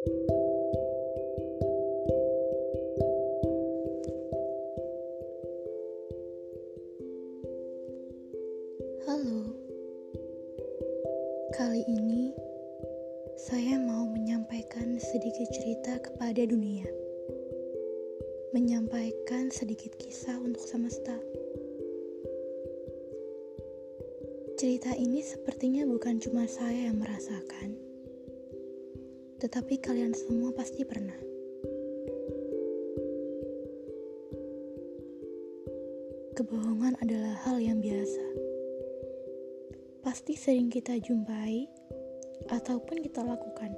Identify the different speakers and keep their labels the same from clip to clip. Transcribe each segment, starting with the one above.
Speaker 1: Halo, kali ini saya mau menyampaikan sedikit cerita kepada dunia, menyampaikan sedikit kisah untuk semesta. Cerita ini sepertinya bukan cuma saya yang merasakan, tetapi kalian semua pasti pernah. Kebohongan adalah hal yang biasa. Pasti sering kita jumpai ataupun kita lakukan.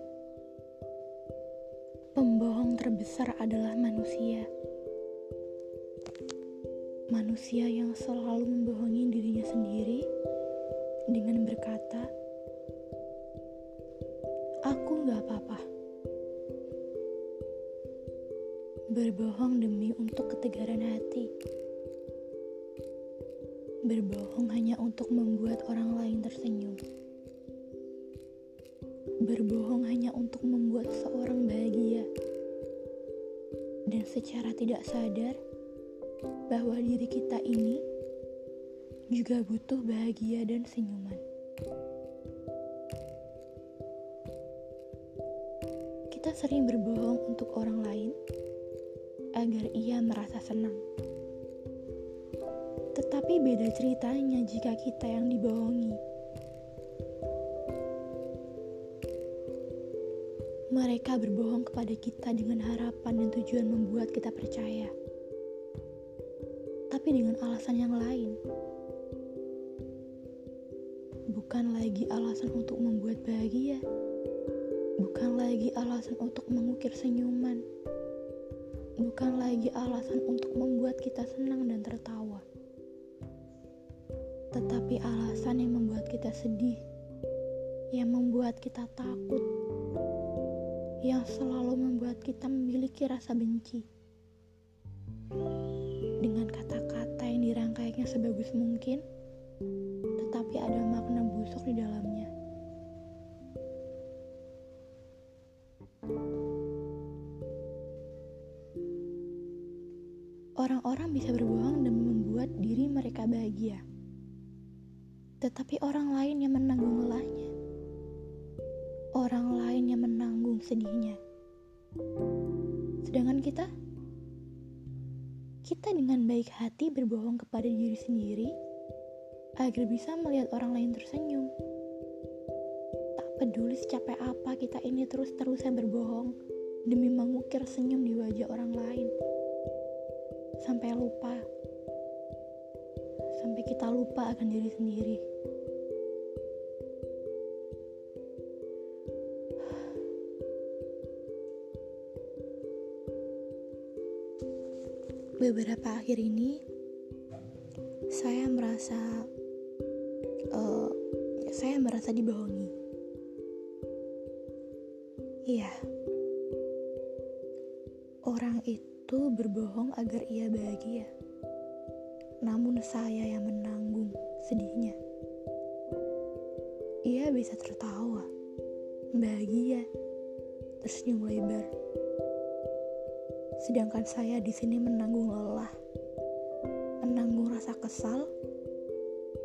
Speaker 1: Pembohong terbesar adalah manusia. Manusia yang selalu membohongi dirinya sendiri dengan berkata, "Aku gak apa-apa." Berbohong demi untuk ketegaran hati Berbohong hanya untuk membuat orang lain tersenyum. Berbohong hanya untuk membuat seorang bahagia. Dan secara tidak sadar bahwa diri kita ini juga butuh bahagia dan senyuman. Kita sering berbohong untuk orang lain agar ia merasa senang. Tetapi beda ceritanya jika kita yang dibohongi. Mereka berbohong kepada kita dengan harapan dan tujuan membuat kita percaya. Tapi dengan alasan yang lain. Bukan lagi alasan untuk membuat bahagia. Bukan lagi alasan untuk mengukir senyuman. Bukan lagi alasan untuk membuat kita senang dan tertawa tetapi alasan yang membuat kita sedih, yang membuat kita takut, yang selalu membuat kita memiliki rasa benci. Dengan kata-kata yang dirangkainya sebagus mungkin, tetapi ada makna Orang-orang bisa berbohong demi membuat diri mereka bahagia tetapi orang lain yang menanggung lelahnya. Orang lain yang menanggung sedihnya. Sedangkan kita, kita dengan baik hati berbohong kepada diri sendiri agar bisa melihat orang lain tersenyum. Tak peduli secapek apa kita ini terus-terusan berbohong demi mengukir senyum di wajah orang lain. Sampai lupa sampai kita lupa akan diri sendiri. Beberapa akhir ini, saya merasa, uh, saya merasa dibohongi. Iya, orang itu berbohong agar ia bahagia namun saya yang menanggung sedihnya. Ia bisa tertawa, bahagia, tersenyum lebar. Sedangkan saya di sini menanggung lelah, menanggung rasa kesal,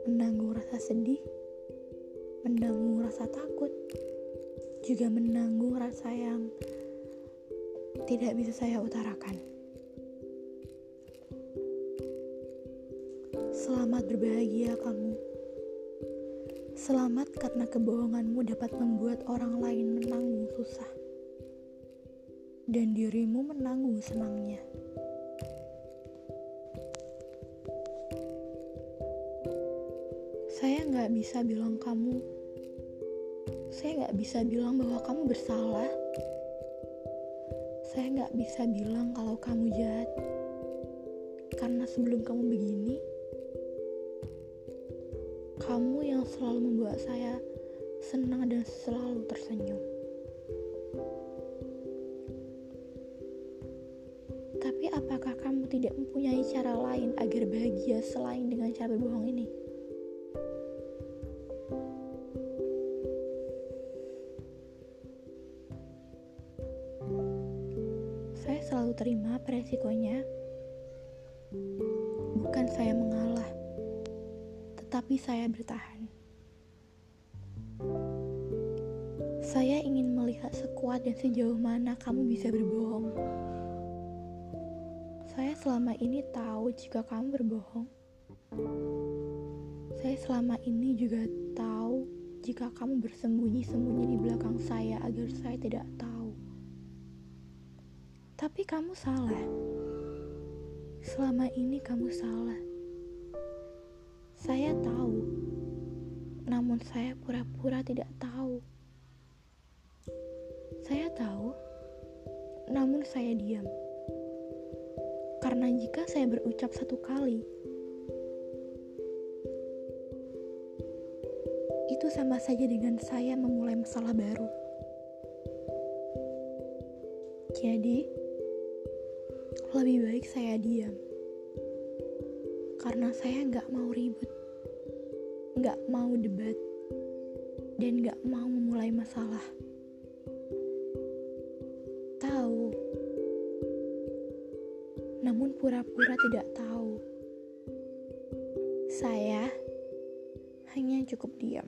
Speaker 1: menanggung rasa sedih, menanggung rasa takut, juga menanggung rasa yang tidak bisa saya utarakan. Selamat berbahagia kamu. Selamat karena kebohonganmu dapat membuat orang lain menanggung susah. Dan dirimu menanggung senangnya. Saya nggak bisa bilang kamu saya nggak bisa bilang bahwa kamu bersalah. Saya nggak bisa bilang kalau kamu jahat. Karena sebelum kamu begini, kamu yang selalu membuat saya senang dan selalu tersenyum. Tapi apakah kamu tidak mempunyai cara lain agar bahagia selain dengan cara berbohong ini? selalu terima resikonya. Bukan saya mengalah, tetapi saya bertahan. Saya ingin melihat sekuat dan sejauh mana kamu bisa berbohong. Saya selama ini tahu jika kamu berbohong. Saya selama ini juga tahu jika kamu bersembunyi-sembunyi di belakang saya agar saya tidak tahu. Tapi kamu salah. Selama ini kamu salah. Saya tahu, namun saya pura-pura tidak tahu. Saya tahu, namun saya diam. Karena jika saya berucap satu kali, itu sama saja dengan saya memulai masalah baru. Jadi, lebih baik saya diam. Karena saya nggak mau ribut, nggak mau debat, dan nggak mau memulai masalah. namun pura-pura tidak tahu. Saya hanya cukup diam.